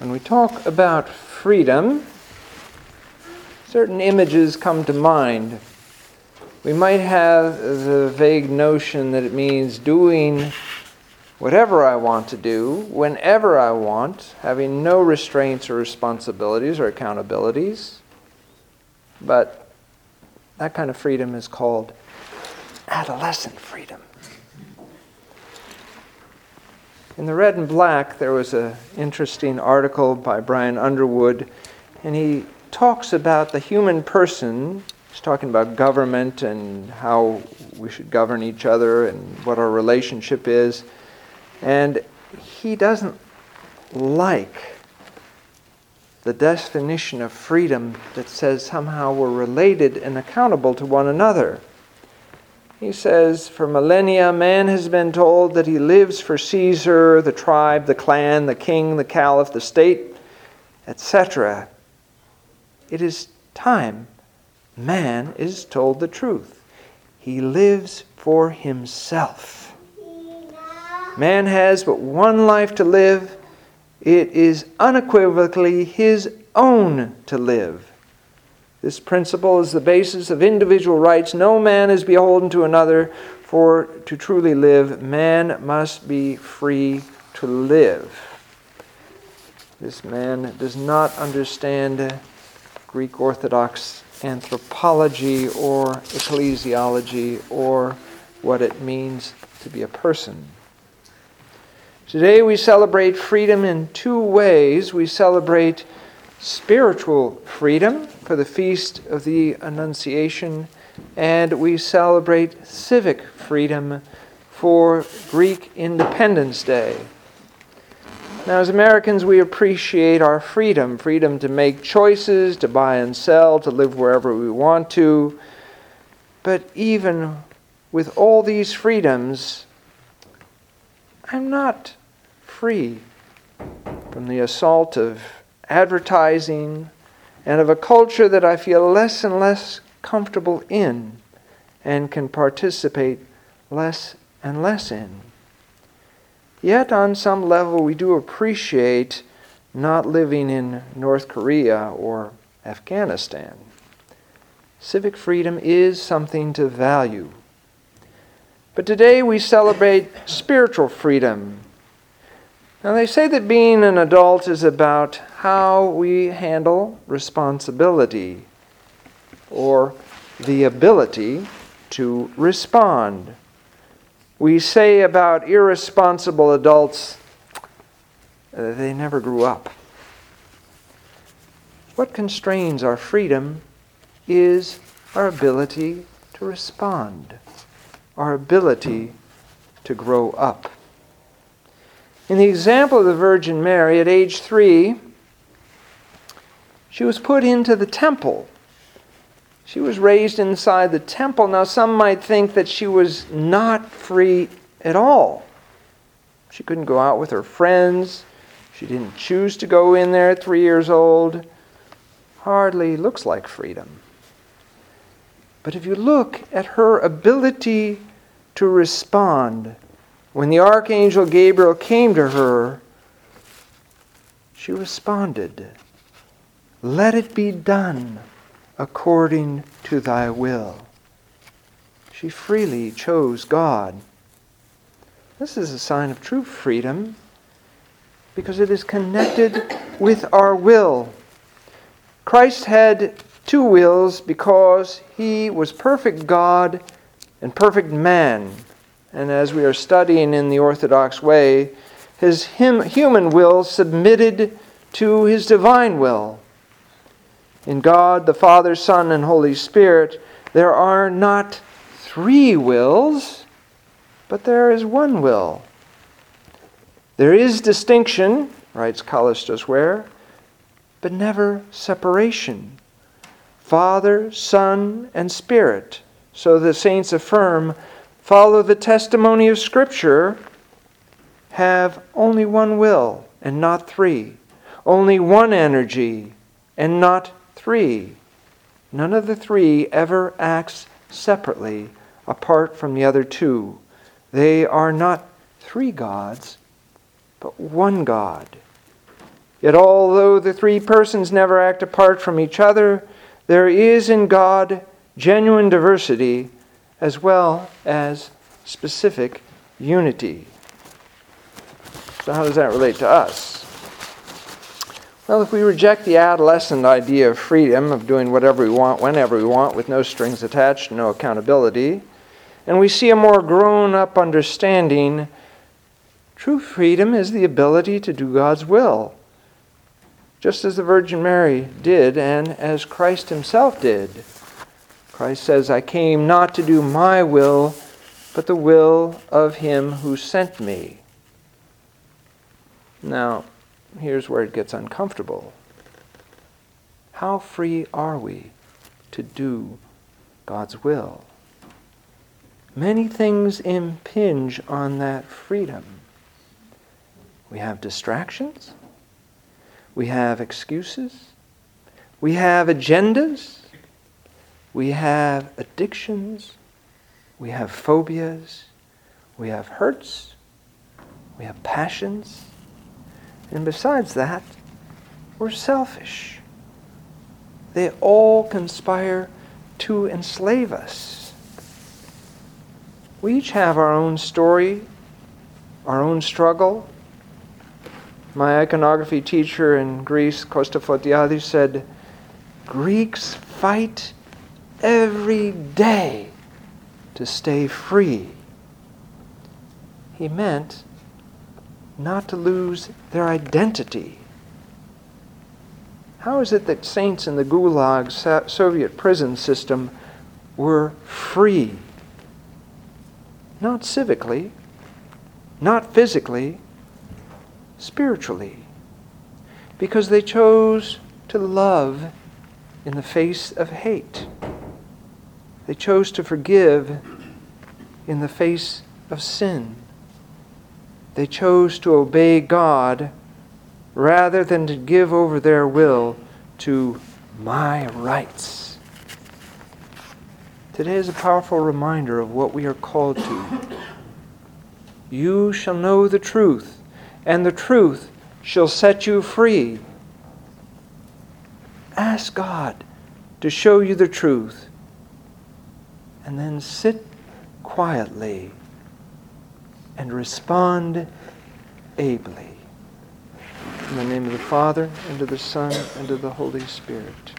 When we talk about freedom, certain images come to mind. We might have the vague notion that it means doing whatever I want to do, whenever I want, having no restraints or responsibilities or accountabilities. But that kind of freedom is called adolescent freedom. In the Red and Black, there was an interesting article by Brian Underwood, and he talks about the human person. He's talking about government and how we should govern each other and what our relationship is. And he doesn't like the definition of freedom that says somehow we're related and accountable to one another. He says, For millennia, man has been told that he lives for Caesar, the tribe, the clan, the king, the caliph, the state, etc. It is time man is told the truth. He lives for himself. Man has but one life to live. It is unequivocally his own to live. This principle is the basis of individual rights. No man is beholden to another, for to truly live, man must be free to live. This man does not understand Greek Orthodox anthropology or ecclesiology or what it means to be a person. Today we celebrate freedom in two ways. We celebrate spiritual freedom for the feast of the Annunciation, and we celebrate civic freedom for Greek Independence Day. Now, as Americans, we appreciate our freedom freedom to make choices, to buy and sell, to live wherever we want to. But even with all these freedoms, I'm not free from the assault of advertising and of a culture that I feel less and less comfortable in and can participate less and less in. Yet, on some level, we do appreciate not living in North Korea or Afghanistan. Civic freedom is something to value. But today we celebrate spiritual freedom now, they say that being an adult is about how we handle responsibility or the ability to respond. We say about irresponsible adults, uh, they never grew up. What constrains our freedom is our ability to respond, our ability to grow up. In the example of the Virgin Mary, at age three, she was put into the temple. She was raised inside the temple. Now, some might think that she was not free at all. She couldn't go out with her friends. She didn't choose to go in there at three years old. Hardly looks like freedom. But if you look at her ability to respond when the archangel Gabriel came to her, she responded, Let it be done according to thy will. She freely chose God. This is a sign of true freedom because it is connected with our will. Christ had two wills because he was perfect God and perfect man and as we are studying in the Orthodox way, his human will submitted to his divine will. In God, the Father, Son, and Holy Spirit, there are not three wills, but there is one will. There is distinction, writes Kallistos Ware, but never separation. Father, Son, and Spirit. So the saints affirm follow the testimony of Scripture have only one will and not three, only one energy and not three. None of the three ever acts separately apart from the other two. They are not three gods, but one God. Yet, although the three persons never act apart from each other, there is in God genuine diversity as well as specific unity. So, how does that relate to us? Well, if we reject the adolescent idea of freedom, of doing whatever we want, whenever we want, with no strings attached, no accountability, and we see a more grown up understanding, true freedom is the ability to do God's will just as the Virgin Mary did and as Christ himself did. Christ says, I came not to do my will, but the will of him who sent me. Now, here's where it gets uncomfortable. How free are we to do God's will? Many things impinge on that freedom. We have distractions. We have excuses. We have agendas. We have addictions. We have phobias. We have hurts. We have passions. And besides that, we're selfish. They all conspire to enslave us. We each have our own story, our own struggle, my iconography teacher in Greece, Kostas Fotiadis, said, Greeks fight every day to stay free. He meant not to lose their identity. How is it that saints in the Gulag Soviet prison system were free? Not civically, not physically, spiritually because they chose to love in the face of hate. They chose to forgive in the face of sin. They chose to obey God rather than to give over their will to my rights. Today is a powerful reminder of what we are called to. You shall know the truth, and the truth shall set you free. Ask God to show you the truth, and then sit quietly and respond ably. In the name of the Father, and of the Son, and of the Holy Spirit.